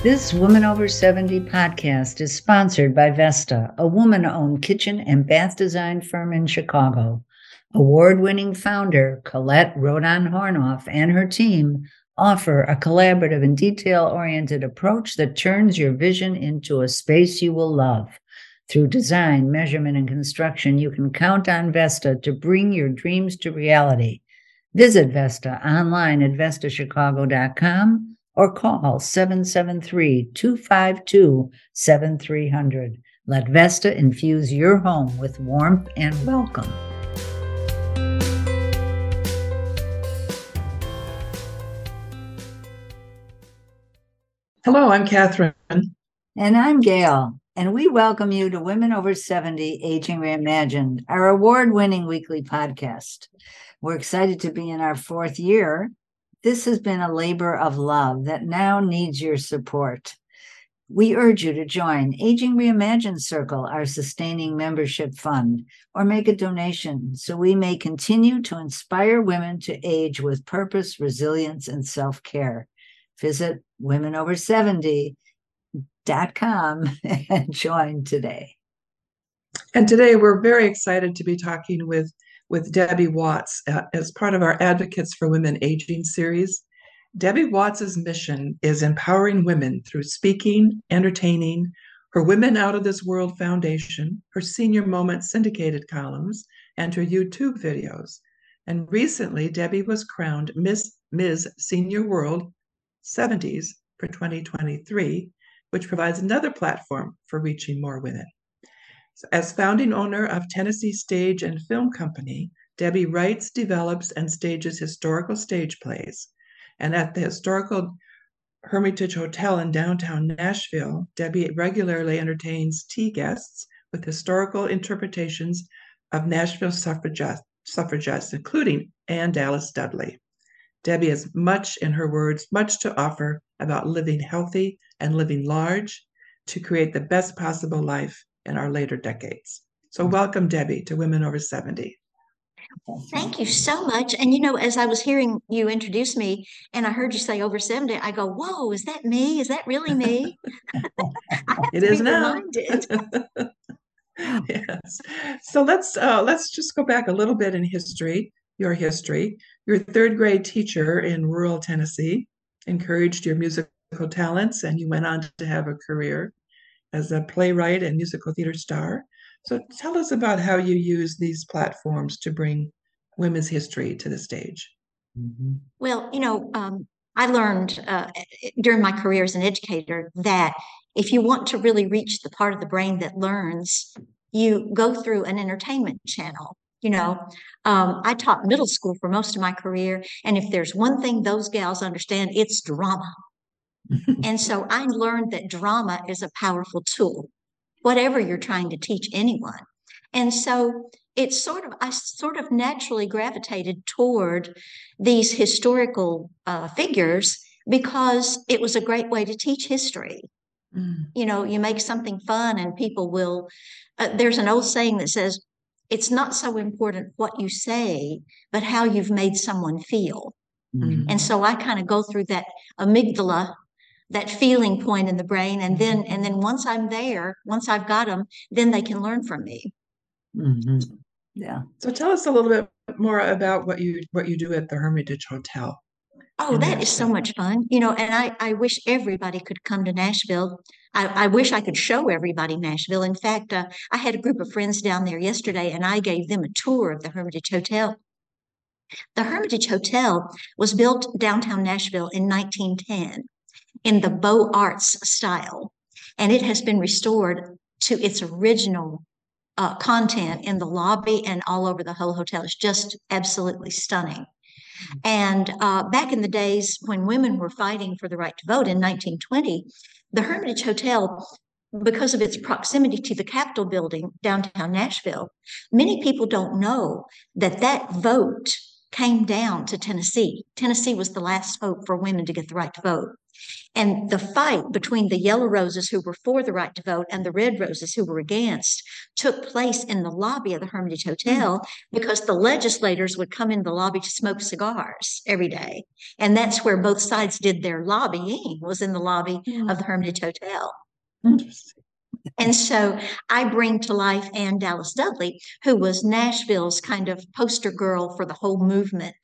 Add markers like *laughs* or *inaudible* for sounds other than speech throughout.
This Woman Over 70 podcast is sponsored by Vesta, a woman owned kitchen and bath design firm in Chicago. Award winning founder Colette Rodon Hornoff and her team offer a collaborative and detail oriented approach that turns your vision into a space you will love. Through design, measurement, and construction, you can count on Vesta to bring your dreams to reality. Visit Vesta online at vestachicago.com or call 773 252 7300. Let Vesta infuse your home with warmth and welcome. Hello, I'm Catherine. And I'm Gail. And we welcome you to Women Over 70 Aging Reimagined, our award winning weekly podcast. We're excited to be in our fourth year this has been a labor of love that now needs your support. We urge you to join Aging Reimagined Circle, our sustaining membership fund, or make a donation so we may continue to inspire women to age with purpose, resilience, and self care. Visit womenover70.com *laughs* and join today. And today we're very excited to be talking with with Debbie Watts uh, as part of our Advocates for Women Aging series. Debbie Watts's mission is empowering women through speaking, entertaining, her Women Out of This World Foundation, her Senior Moment syndicated columns, and her YouTube videos. And recently, Debbie was crowned Miss Ms. Senior World 70s for 2023, which provides another platform for reaching more women. As founding owner of Tennessee Stage and Film Company, Debbie writes, develops, and stages historical stage plays. And at the historical Hermitage Hotel in downtown Nashville, Debbie regularly entertains tea guests with historical interpretations of Nashville suffragettes, suffragettes including Anne Dallas Dudley. Debbie has much, in her words, much to offer about living healthy and living large to create the best possible life in our later decades. So, mm-hmm. welcome, Debbie, to Women Over 70. Thank you so much. And you know, as I was hearing you introduce me and I heard you say over 70, I go, Whoa, is that me? Is that really me? *laughs* it is now. *laughs* yes. So let's uh, let's just go back a little bit in history, your history. You're third grade teacher in rural Tennessee, encouraged your musical talents, and you went on to have a career as a playwright and musical theater star. So tell us about how you use these platforms to bring women's history to the stage. Mm-hmm. Well, you know, um, I learned uh, during my career as an educator that if you want to really reach the part of the brain that learns, you go through an entertainment channel. You know, um, I taught middle school for most of my career, and if there's one thing those gals understand, it's drama *laughs* and so I learned that drama is a powerful tool, whatever you're trying to teach anyone. And so it's sort of, I sort of naturally gravitated toward these historical uh, figures because it was a great way to teach history. Mm. You know, you make something fun and people will. Uh, there's an old saying that says, it's not so important what you say, but how you've made someone feel. Mm. And so I kind of go through that amygdala that feeling point in the brain and then and then once i'm there once i've got them then they can learn from me. Mm-hmm. yeah. So tell us a little bit more about what you what you do at the hermitage hotel. Oh that is so much fun. You know and i i wish everybody could come to nashville. I, I wish I could show everybody Nashville. In fact, uh, I had a group of friends down there yesterday, and I gave them a tour of the Hermitage Hotel. The Hermitage Hotel was built downtown Nashville in 1910 in the Beaux Arts style, and it has been restored to its original uh, content in the lobby and all over the whole hotel. It's just absolutely stunning. And uh, back in the days when women were fighting for the right to vote in 1920, the Hermitage Hotel, because of its proximity to the Capitol building downtown Nashville, many people don't know that that vote came down to Tennessee. Tennessee was the last hope for women to get the right to vote. And the fight between the yellow roses who were for the right to vote and the red roses who were against took place in the lobby of the Hermitage Hotel mm. because the legislators would come in the lobby to smoke cigars every day. And that's where both sides did their lobbying was in the lobby mm. of the Hermitage Hotel. And so I bring to life Anne Dallas Dudley, who was Nashville's kind of poster girl for the whole movement.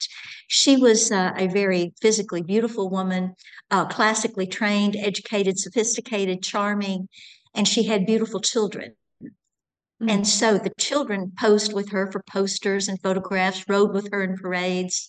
She was uh, a very physically beautiful woman, uh, classically trained, educated, sophisticated, charming, and she had beautiful children. Mm. And so the children posed with her for posters and photographs, rode with her in parades.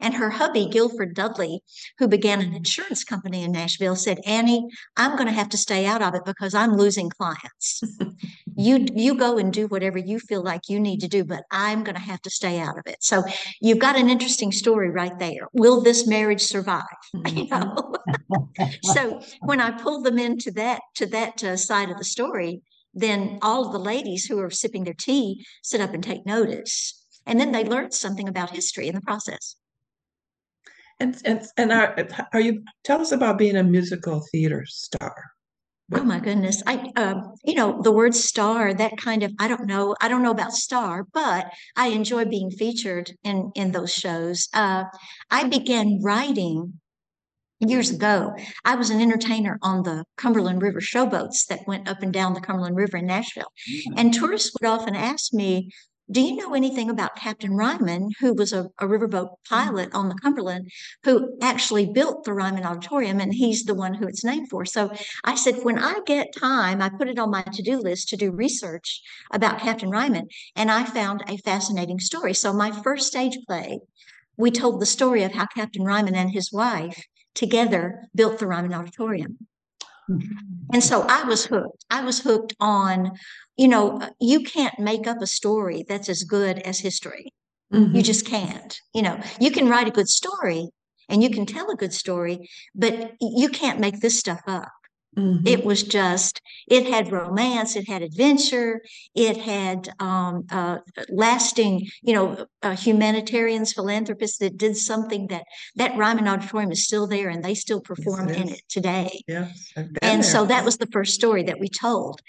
And her hubby, Guilford Dudley, who began an insurance company in Nashville, said, Annie, I'm going to have to stay out of it because I'm losing clients. *laughs* you you go and do whatever you feel like you need to do, but I'm going to have to stay out of it. So you've got an interesting story right there. Will this marriage survive? *laughs* You know. *laughs* so when I pull them into that to that uh, side of the story, then all of the ladies who are sipping their tea sit up and take notice. And then they learn something about history in the process. And and and are, are you tell us about being a musical theater star? Oh my goodness. I um, you know, the word star, that kind of I don't know, I don't know about star, but I enjoy being featured in in those shows. Uh, I began writing years ago. I was an entertainer on the Cumberland River showboats that went up and down the Cumberland River in Nashville. Mm. And tourists would often ask me, do you know anything about Captain Ryman, who was a, a riverboat pilot on the Cumberland, who actually built the Ryman Auditorium, and he's the one who it's named for? So I said, when I get time, I put it on my to-do list to do research about Captain Ryman, and I found a fascinating story. So my first stage play, we told the story of how Captain Ryman and his wife together built the Ryman Auditorium. And so I was hooked. I was hooked on, you know, you can't make up a story that's as good as history. Mhm. You just can't. You know, you can write a good story and you can tell a good story, but you can't make this stuff up. Mhm. It was just, it had romance, it had adventure, it had um, uh, lasting, you know, uh, humanitarians, philanthropists that did something that that Ryman Auditorium is still there and they still perform it in it today. Yes, And so that was the first story that we told.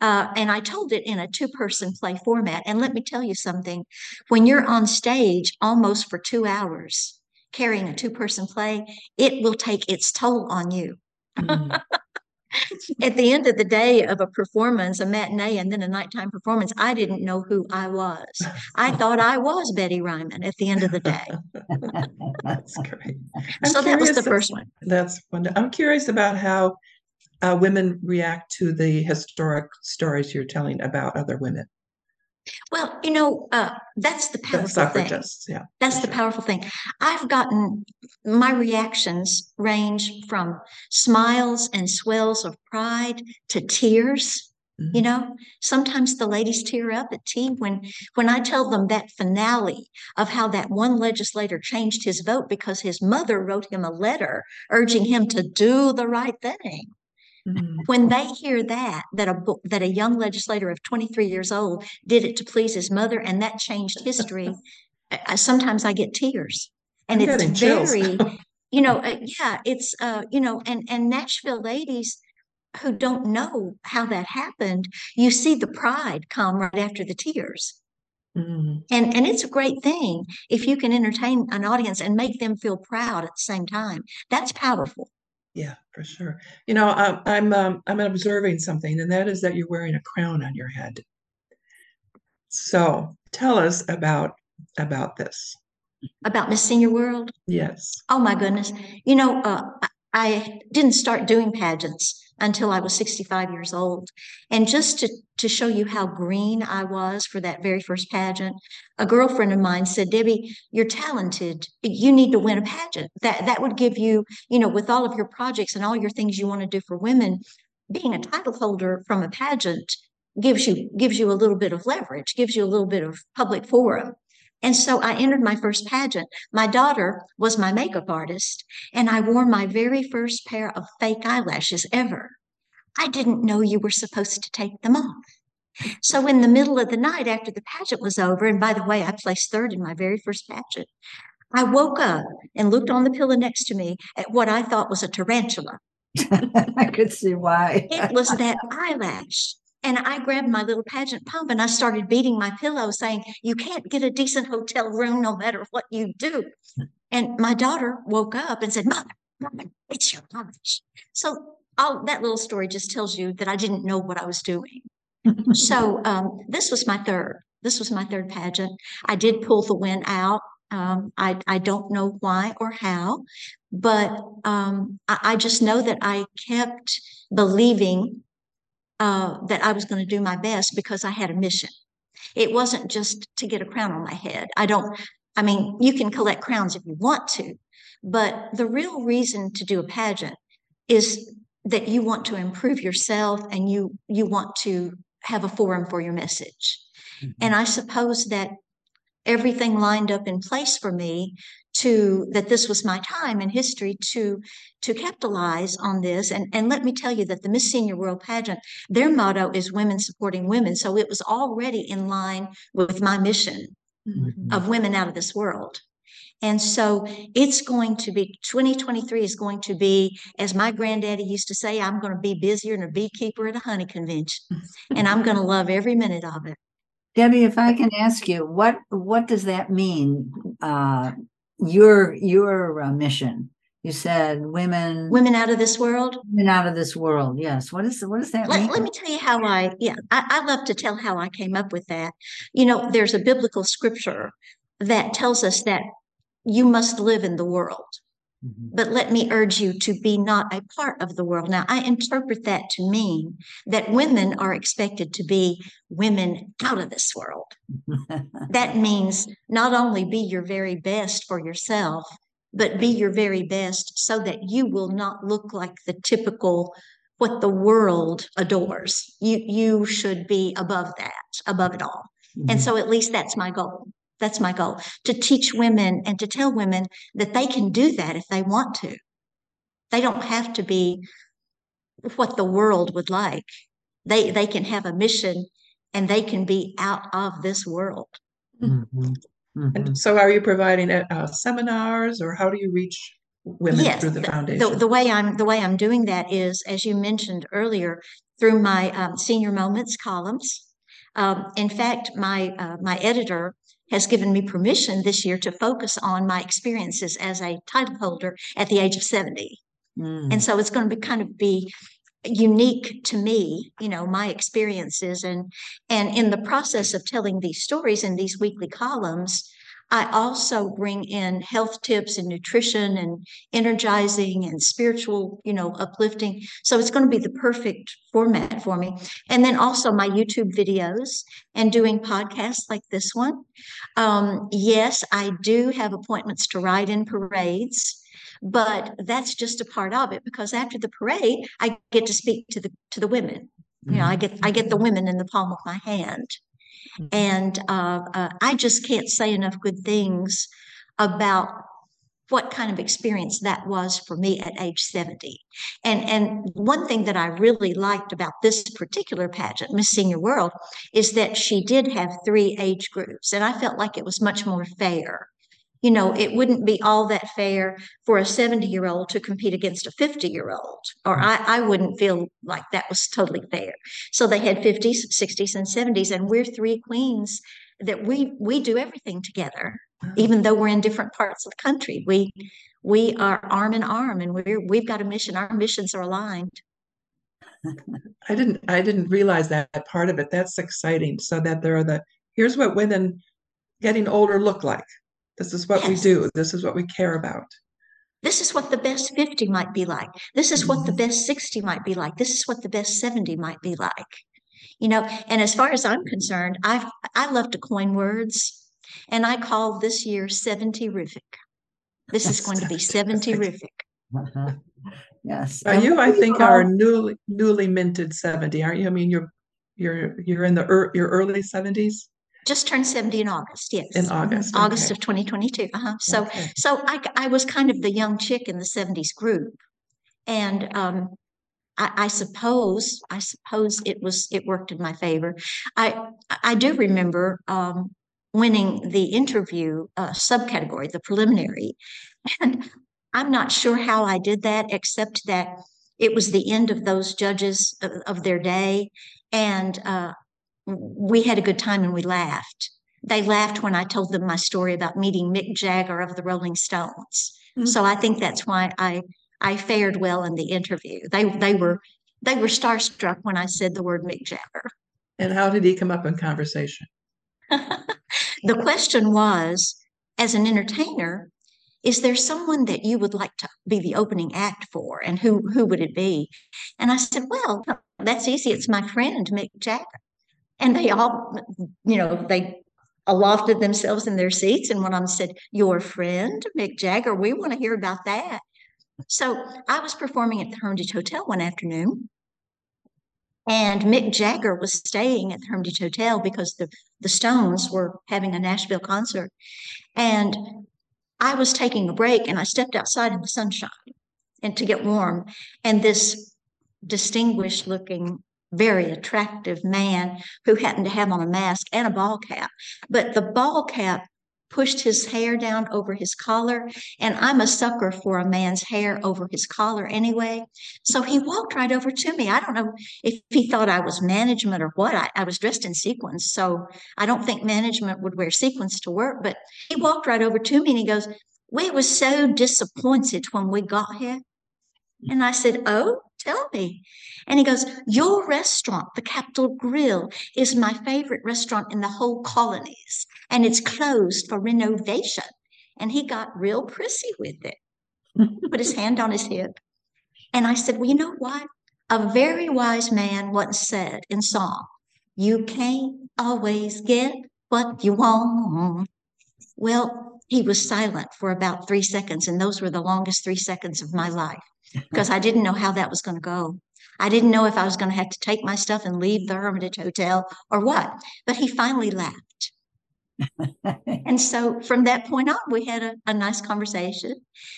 Uh, and I told it in a two person play format. And let me tell you something when you're on stage almost for two hours carrying a two person play, it will take its toll on you. Mm. At the end of the day of a performance, a matinee and then a nighttime performance, I didn't know who I was. I *laughs* thought I was Betty Ryman at the end of the day. That's great. I'm so that was the first one. That's wonderful. I'm curious about how uh, women react to the historic stories you're telling about other women, Well, you know, uh, that's the the powerful thing. suffragists. Yeah, That's the sure. powerful thing. I've gotten my reactions range from smiles and swells of pride to tears. You Mhm. know, sometimes the ladies tear up at tea when when I tell them that finale of how that one legislator changed his vote because his mother wrote him a letter urging him to do the right thing. Mhm. When they hear that that a that a young legislator of 23 years old did it to please his mother and that changed history, *laughs* I, sometimes I get tears. And I'm it's very, you know, uh, *laughs* yeah, it's uh, you know, and and Nashville ladies who don't know how that happened, you see the pride come right after the tears. Mhm. And and it's a great thing if you can entertain an audience and make them feel proud at the same time. That's powerful. Yeah, for sure. You know, um, I'm um, I'm observing something, and that is that you're wearing a crown on your head. So tell us about about this. About Miss Senior World, Yes. Oh my goodness. You know, uh, I- I didn't start doing pageants until I was 65 years old. And just to, to show you how green I was for that very first pageant, a girlfriend of mine said, Debbie, you're talented. You need to win a pageant. That that would give you, you know, with all of your projects and all your things you want to do for women, being a title holder from a pageant gives you gives you a little bit of leverage, gives you a little bit of public forum. And so I entered my first pageant. My daughter was my makeup artist, and I wore my very first pair of fake eyelashes ever. I didn't know you were supposed to take them off. So, in the middle of the night after the pageant was over, and by the way, I placed third in my very first pageant, I woke up and looked on the pillow next to me at what I thought was a tarantula. *laughs* I could see why. It was that eyelash. And I grabbed my little pageant pump and I started beating my pillow, saying, You can't get a decent hotel room no matter what you do. And my daughter woke up and said, Mother, Mother, it's your eyelash. So all that little story just tells you that I didn't know what I was doing. so um, this was my third. This was my third pageant. I did pull the win out. Um, I, I don't know why or how, but um, I, I, just know that I kept believing uh, that I was going to do my best because I had a mission. It wasn't just to get a crown on my head. I don't, I mean, you can collect crowns if you want to, but the real reason to do a pageant is that you want to improve yourself and you you want to have a forum for your message. Mm-hmm. And I suppose that everything lined up in place for me to that this was my time in history to to capitalize on this and and let me tell you that the miss senior world pageant their motto is women supporting women so it was already in line with my mission mm-hmm. of women out of this world and so it's going to be 2023 is going to be, as my granddaddy used to say, I'm going to be busier than a beekeeper at a honey convention. and I'm going to love every minute of it. Debbie, if I can ask you, what what does that mean? Uh, your your uh, mission. You said women women out of this world. Women out of this world. Yes. What is what does that let, mean? Let me tell you how I yeah I, I love to tell how I came up with that. You know, there's a biblical scripture that tells us that you must live in the world. Mm-hmm. But let me urge you to be not a part of the world. Now, I interpret that to mean that women are expected to be women out of this world. *laughs* that means not only be your very best for yourself, but be your very best so that you will not look like the typical what the world adores. You you should be above that, above it all. Mm-hmm. And so at least that's my goal. That's my goal to teach women and to tell women that they can do that if they want to. They don't have to be what the world would like. They they can have a mission and they can be out of this world. Mm-hmm. Mm-hmm. And so, are you providing uh, seminars, or how do you reach women yes, through the, the foundation? The, the, way I'm the way I'm doing that is, as you mentioned earlier, through my um, senior moments columns. Um, in fact, my uh, my editor has given me permission this year to focus on my experiences as a title holder at the age of 70. Mm. And so it's going to be kind of be unique to me you know my experiences and and in the process of telling these stories in these weekly columns I also bring in health tips and nutrition and energizing and spiritual, you know, uplifting. So it's going to be the perfect format for me. And then also my YouTube videos and doing podcasts like this one. Um, yes, I do have appointments to ride in parades but that's just a part of it because after the parade i get to speak to the to the women you know i get i get the women in the palm of my hand Mm-hmm. And uh, uh, I just can't say enough good things about what kind of experience that was for me at age 70. And and one thing that I really liked about this particular pageant, Miss Senior World, is that she did have three age groups. And I felt like it was much more fair you know, it wouldn't be all that fair for a 70 year old to compete against a 50 year old, or I, I wouldn't feel like that was totally fair. So they had 50s, 60s, and 70s, and we're three queens that we we do everything together, even though we're in different parts of the country. We we are arm in arm, and we're we've got a mission. Our missions are aligned. *laughs* I didn't I didn't realize that part of it. That's exciting. So that there are the here's what women getting older look like this is what yes. we do. This is what we care about. This is what the best 50 might be like. This is what the mm-hmm. best 60 might be like. This is what the best 70 might be like. You know, and as far as I'm concerned, I I love to coin words and I call this year 70rific. This is going to be 70rific. Uh-huh. *laughs* Yes. Are you, I think, are newly newly minted 70, aren't you? I mean, you're you're you're in the er, your early 70s just turned 70 in August. Yes. In August. August okay. of 2022. Uh-huh. So, okay. so I, I was kind of the young chick in the 70s group. And, um, I, I, suppose, I suppose it was, it worked in my favor. I, I do remember, um, winning the interview uh, subcategory, the preliminary. And I'm not sure how I did that, except that it was the end of those judges of, of their day. And uh, we had a good time and we laughed. They laughed when I told them my story about meeting Mick Jagger of the Rolling Stones. Mm-hmm. So I think that's why I I fared well in the interview. They they were they were starstruck when I said the word Mick Jagger. And how did he come up in conversation? *laughs* the question was, as an entertainer, is there someone that you would like to be the opening act for and who who would it be and i said well that's easy it's my friend mick jagger and they all you know they alofted themselves in their seats. And one of them said your friend mick jagger we want to hear about that. So i was performing at the hermitage hotel one afternoon. And mick jagger was staying at the hermitage hotel because the, the stones were having a nashville concert. And I was taking a break and I stepped outside in the sunshine and to get warm. And this distinguished looking, very attractive man who happened to have on a mask and a ball cap, but the ball cap pushed his hair down over his collar. And I'm a sucker for a man's hair over his collar anyway. So he walked right over to me. I don't know if he thought I was management or what. I, I was dressed in sequins. So I don't think management would wear sequins to work. But he walked right over to me and he goes, We were so disappointed when we got here. And I said, Oh, tell me. And he goes, Your restaurant, the Capitol Grille, is my favorite restaurant in the whole colonies, and it's closed for renovation. And he got real prissy with it, put his *laughs* hand on his hip. And I said, Well, you know what? A very wise man once said in song, You can't always get what you want. Well, he was silent for about three seconds, and those were the longest three seconds of my life because I didn't know how that was going to go. I didn't know if I was going to have to take my stuff and leave the Hermitage Hotel or what. But he finally laughed. *laughs* and so from that point on, we had a, a, nice conversation.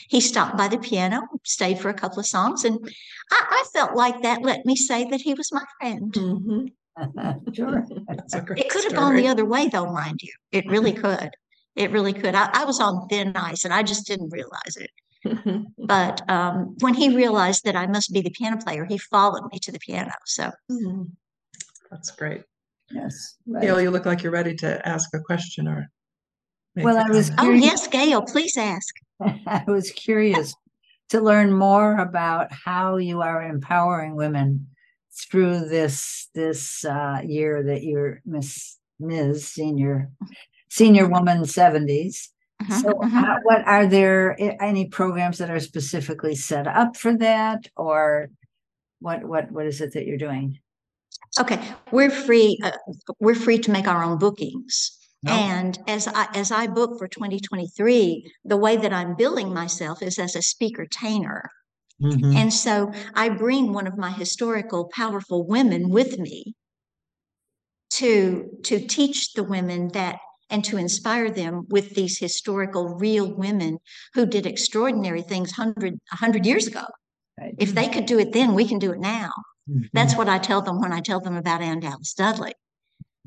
He stopped by the piano, stayed for a couple of songs, and I, I felt like that let me say that he was my friend. Mm-hmm. *laughs* sure. It could have gone the other way, though, mind you. It really could. It really could. I, I was on thin ice and I just didn't realize it. But um, when he realized that I must be the piano player, he followed me to the piano. So mm-hmm. that's great. Yes. Right. Gail, you look like you're ready to ask a question or. Well, I was. Oh yes, Gail, please ask. *laughs* I was curious to learn more about how you are empowering women through this this uh, year that you're Miss Ms. Senior Senior Woman 70s. Uh-huh, so, uh-huh. Uh, what are there any programs that are specifically set up for that, or what what what is it that you're doing? Okay, we're free. Uh, we're free to make our own bookings. No. And as I as I book for 2023, the way that I'm billing myself is as a speaker tainer. Mm-hmm. And so I bring one of my historical, powerful women with me to to teach the women that and to inspire them with these historical real women who did extraordinary things 100 100 years ago. Right. if they could do it then we can do it now. Mm-hmm. that's what i tell them when i tell them about anne dallas dudley.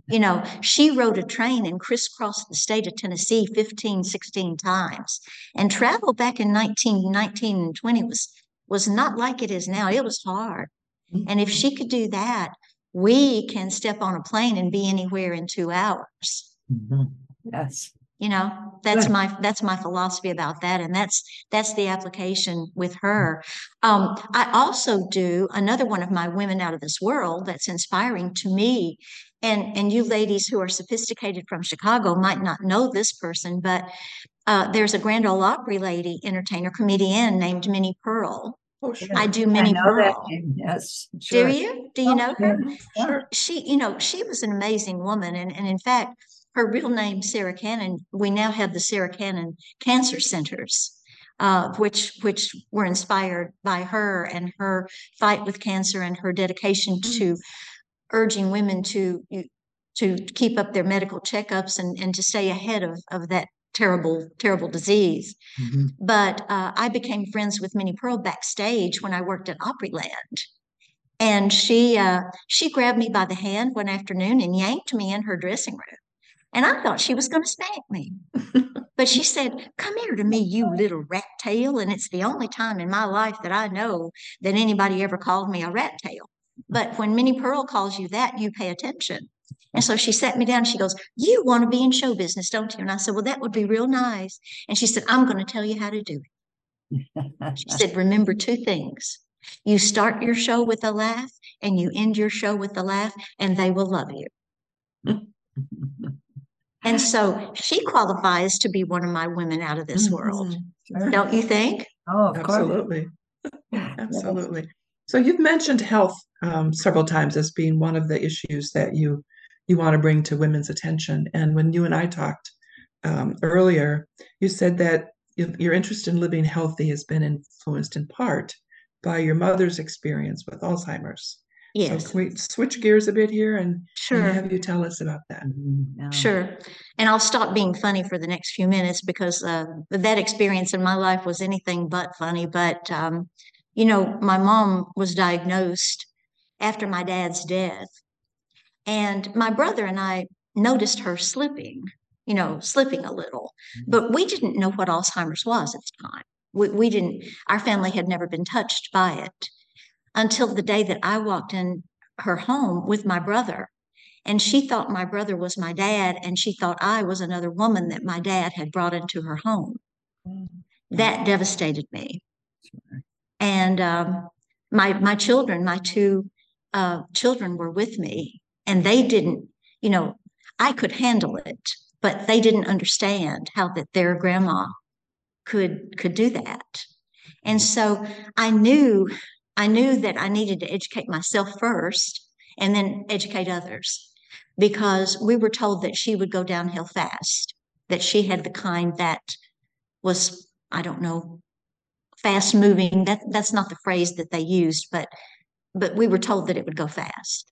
You know she rode a train and crisscrossed the state of tennessee 15 16 times. And travel back in 1919 and 20 was was not like it is now. It was hard. Mm-hmm. and if she could do that we can step on a plane and be anywhere in two hours Mm-hmm. Yes. You know, that's Good. my that's my philosophy about that, and that's that's the application with her. Um, I also do another one of my women out of this world that's inspiring to me, and and you ladies who are sophisticated from Chicago might not know this person, but uh, there's a Grand Ole Opry lady entertainer comedian named Minnie Pearl. Oh, sure. I do Minnie I Pearl. Yes. Sure. Do you? Do you oh, know her? Sure. She, you know, she was an amazing woman, and and in fact her real name, Sarah Cannon, we now have the Sarah Cannon Cancer Centers. Uh, which which were inspired by her and her fight with cancer and her dedication mm-hmm. to urging women to to keep up their medical checkups and, and to stay ahead of, of that terrible terrible disease. Mm-hmm. But uh, I became friends with Minnie Pearl backstage when I worked at Opryland. And she uh, she grabbed me by the hand one afternoon and yanked me in her dressing room And I thought she was going to spank me. *laughs* but she said, Come here to me, you little rat tail. And it's the only time in my life that I know that anybody ever called me a rat tail. But when Minnie Pearl calls you that, you pay attention. And so she sat me down. She goes, You want to be in show business, don't you? And I said, Well, that would be real nice. And she said, I'm going to tell you how to do it. *laughs* She said, Remember two things. You start your show with a laugh and you end your show with a laugh, and they will love you. *laughs* And so she qualifies to be one of my women out of this world. Mhm. Don't you think? Oh, of course. Absolutely. *laughs* Absolutely. So you've mentioned health um, several times as being one of the issues that you you want to bring to women's attention. And when you and I talked um, earlier, you said that your interest in living healthy has been influenced in part by your mother's experience with Alzheimer's. Yes, So can we switch gears a bit here and, and sure, have you tell us about that? Mhm, yeah. sure. And I'll stop being funny for the next few minutes because uh, that experience in my life was anything but funny. But, um, you know, my mom was diagnosed after my dad's death. And my brother and I noticed her slipping, you know, slipping a little, but we didn't know what Alzheimer's was at the time. We, we didn't, our family had never been touched by it until the day that I walked in her home with my brother. And she thought my brother was my dad, and she thought I was another woman that my dad had brought into her home. That devastated me. And um, my my children, my two uh, children, were with me, and they didn't. You know, I could handle it, but they didn't understand how that their grandma could could do that. And so I knew I knew that I needed to educate myself first and then educate others because we were told that she would go downhill fast, that she had the kind that was, I don't know, fast moving. That that's not the phrase that they used, but but we were told that it would go fast.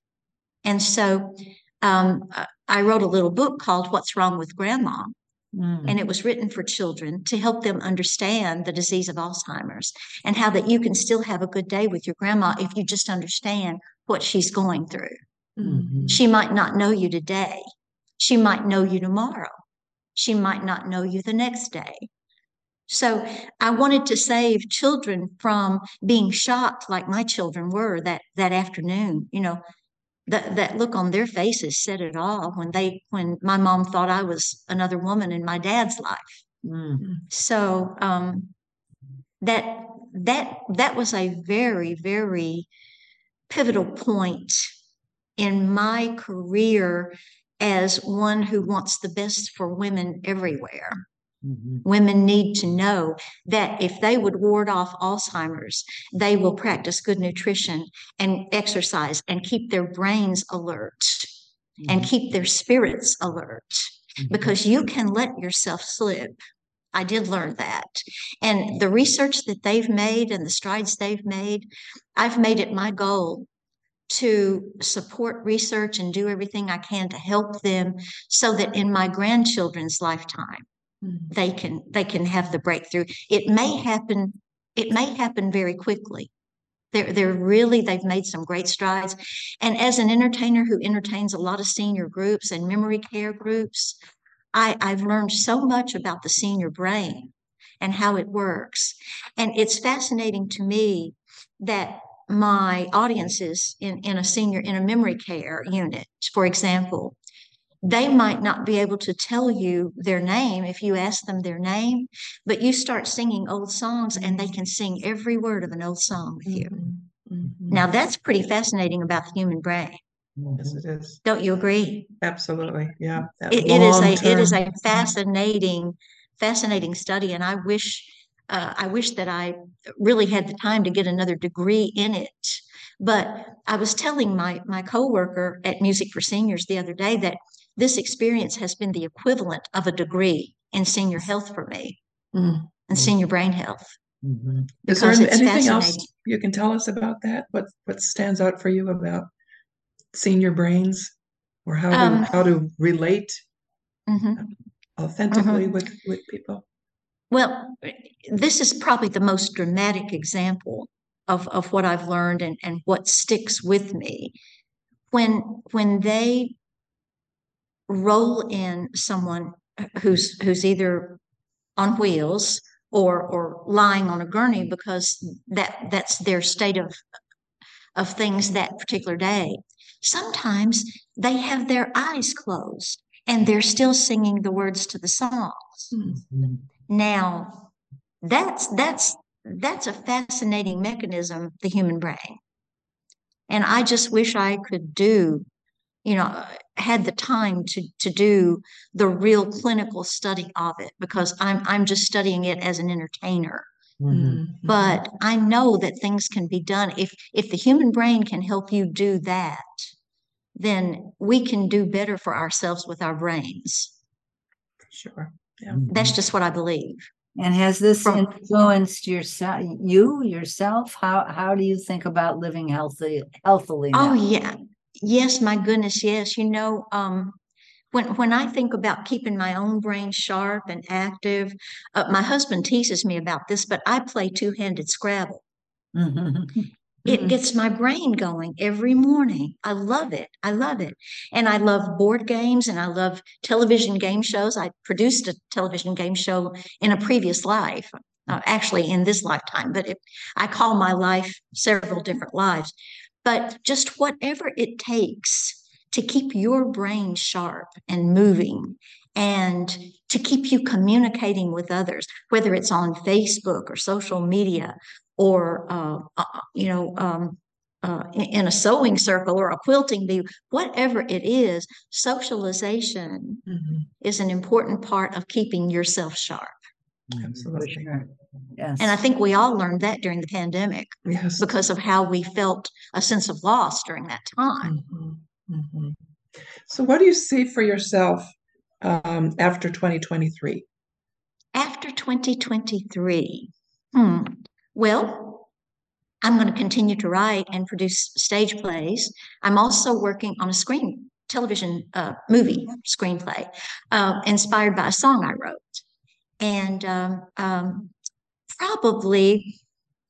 And so um, I wrote a little book called What's Wrong with Grandma? Mm. and it was written for children to help them understand the disease of Alzheimer's and how that you can still have a good day with your grandma if you just understand what she's going through. Mhm. She might not know you today. She might know you tomorrow. She might not know you the next day. So I wanted to save children from being shocked like my children were that that afternoon. You know, that that look on their faces said it all when they when my mom thought I was another woman in my dad's life. Mm. So um, that that that was a very very pivotal point in my career as one who wants the best for women everywhere. Mhm. Women need to know that if they would ward off Alzheimer's, they will practice good nutrition and exercise and keep their brains alert and keep their spirits alert Mhm. because you can let yourself slip. I did learn that. And the research that they've made and the strides they've made, I've made it my goal to support research and do everything I can to help them so that in my grandchildren's lifetime They can they can have the breakthrough. It may happen it may happen very quickly. They're they're really they've made some great strides. And as an entertainer who entertains a lot of senior groups and memory care groups, I, I've learned so much about the senior brain and how it works. And it's fascinating to me that my audiences in, in a senior in a memory care unit, for example, they might not be able to tell you their name if you ask them their name, but you start singing old songs and they can sing every word of an old song with you. Mhm. Mhm. Now, that's pretty fascinating about the human brain. Yes, it is. Don't you agree? Absolutely. Yeah. It, it is a it is a fascinating fascinating study, and I wish uh, I wish that I really had the time to get another degree in it. But I was telling my my coworker at Music for Seniors the other day that this experience has been the equivalent of a degree in senior health for me Mm. and senior brain health. Mhm. Is there anything else you can tell us about that? What what stands out for you about senior brains or how to Um, how to relate Mhm. authentically with with people? Well, this is probably the most dramatic example of, of what I've learned and, and what sticks with me. When when they roll in someone who's who's either on wheels or or lying on a gurney because that that's their state of of things that particular day. Sometimes they have their eyes closed and they're still singing the words to the songs. Mm-hmm. Now, that's that's that's a fascinating mechanism, the human brain. And I just wish I could do, you know, had the time to to do the real clinical study of it because I'm I'm just studying it as an entertainer. Mhm. But I know that things can be done if if the human brain can help you do that, then we can do better for ourselves with our brains. Sure. That's just what I believe. And has this From- influenced yourself, you yourself? How how do you think about living healthy healthily Oh yeah. Yes, my goodness, yes. You know, um when when I think about keeping my own brain sharp and active, uh, my husband teases me about this, but I play two-handed Scrabble. Mhm. *laughs* It gets my brain going every morning. I love it. I love it. And I love board games and I love television game shows. I produced a television game show in a previous life, uh, actually in this lifetime, but it, I call my life several different lives. But just whatever it takes to keep your brain sharp and moving and to keep you communicating with others, whether it's on Facebook or social media or uh, uh, you know um, uh, in, in a sewing circle or a quilting bee, whatever it is, socialization Mhm. is an important part of keeping yourself sharp. Absolutely. Yes. And I think we all learned that during the pandemic Yes. because of how we felt a sense of loss during that time. Mhm. Mhm. So, what do you see for yourself um, after 2023? After 2023, hmm, well, I'm going to continue to write and produce stage plays. I'm also working on a screen television uh, movie screenplay uh, inspired by a song I wrote. And um, um, probably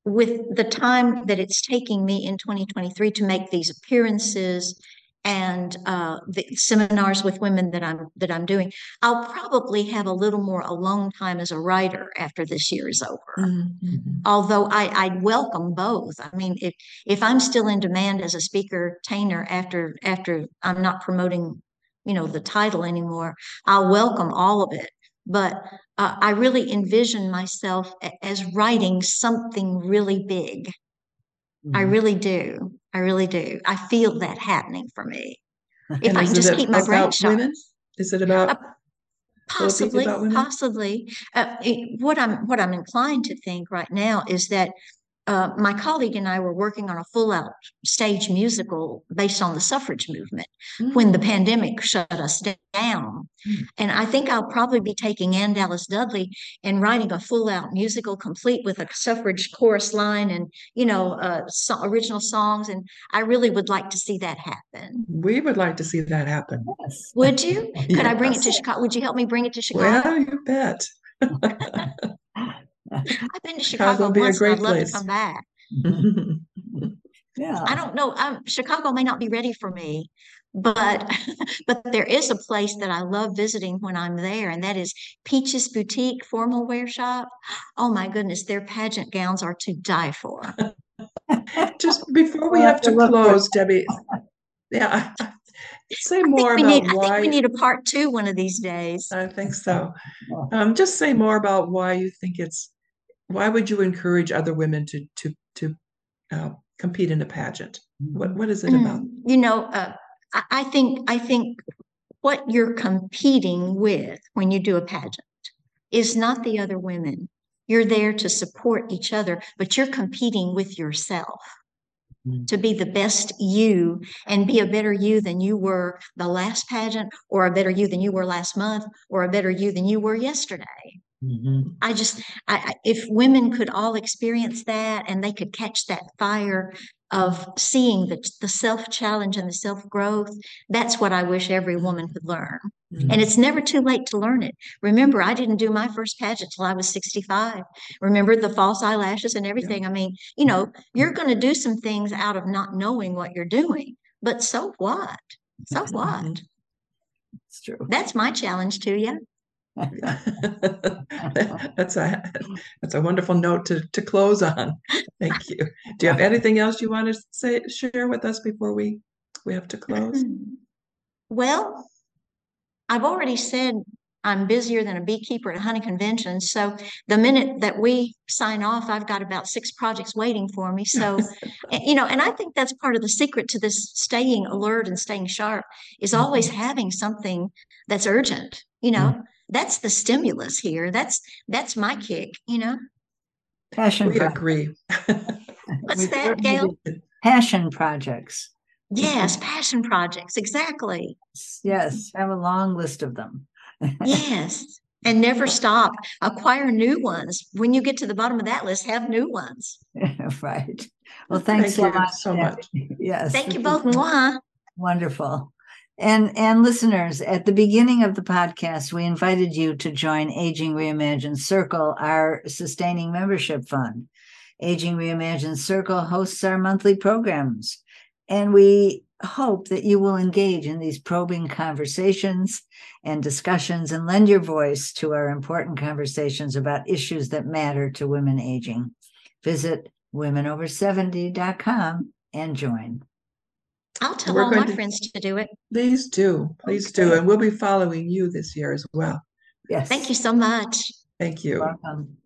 with the time that it's taking me in 2023 to make these appearances and uh, the seminars with women that I'm that I'm doing, I'll probably have a little more alone time as a writer after this year is over. Mhm. Although I, I'd welcome both. I mean, if if I'm still in demand as a speaker tainer after after I'm not promoting, you know, the title anymore, I'll welcome all of it. But uh, I really envision myself as writing something really big. I Mhm. really do. I really do. I feel that happening for me. *laughs* If And I can just keep my brain sharp. women? Is it about Uh, Will it be Possibly, about possibly. Uh, it- what I'm what I'm inclined to think right now is that uh, my colleague and I were working on a full out stage musical based on the suffrage movement when the Mm. pandemic shut us down. Mm. And I think I'll probably be taking Anne Dallas Dudley and writing a full out musical complete with a suffrage chorus line and, you know, uh, so original songs. And I really would like to see that happen. We would like to see that happen. Yes. Would you? Could I bring it to Chicago? Would you help me bring it to Chicago? Well, you bet. *laughs* I've been to *laughs* Chicago Chicago would be a once I'd great love place. to come back. *laughs* Yeah. I don't know. Um, Chicago may not be ready for me, but *laughs* but there is a place that I love visiting when I'm there, and that is Peaches Boutique Formal Wear Shop. Oh my goodness, their pageant gowns are to die for. Just before we We'll have have to to look for- close, Debbie, yeah, say I think more we about need. I think why. we need a part two one of these days. I think so. Um, just say more about why you think it's, why would you encourage other women to, to, to, uh, compete in a pageant? What, what is it about? Mm, You know, uh, I, I think I think what you're competing with when you do a pageant is not the other women. You're there to support each other, but you're competing with yourself Mm. to be the best you and be a better you than you were the last pageant, or a better you than you were last month, or a better you than you were yesterday. Mhm. I just, I, if women could all experience that and they could catch that fire of seeing the, the self challenge and the self growth, that's what I wish every woman could learn. Mm. And it's never too late to learn it. Remember, I didn't do my first pageant till I was 65. Remember the false eyelashes and everything. I mean, you know, you're going to do some things out of not knowing what you're doing, but so what? So *laughs* what? Mhm. It's true. That's my challenge to you. *laughs* that's a that's a wonderful note to to close on. Thank you. Do you have anything else you want to say share with us before we we have to close? Well, I've already said I'm busier than a beekeeper at a hunting convention. So the minute that we sign off, I've got about six projects waiting for me. So, *laughs* you know, and I think that's part of the secret to this staying alert and staying sharp is always mm-hmm. having something that's urgent, you know. Mm-hmm that's the stimulus here. That's that's my kick, you know. Passion. We projects. agree. What's that, Gail? Passion projects. Yes, passion projects. Exactly. Yes, I have a long list of them. yes, and never stop. Acquire new ones. When you get to the bottom of that list, have new ones. *laughs* right. Well, thanks Thank so much. So much. Yes. Thank you both. Mwah. Wonderful. And and listeners, at the beginning of the podcast, we invited you to join Aging Reimagined Circle, our sustaining membership fund. Aging Reimagined Circle hosts our monthly programs, and we hope that you will engage in these probing conversations and discussions and lend your voice to our important conversations about issues that matter to women aging. Visit womenover70.com and join. I'll tell We're all my to, friends to do it. Please do. Please okay. do. And we'll be following you this year as well. Yes. Thank you so much. Thank you. Welcome.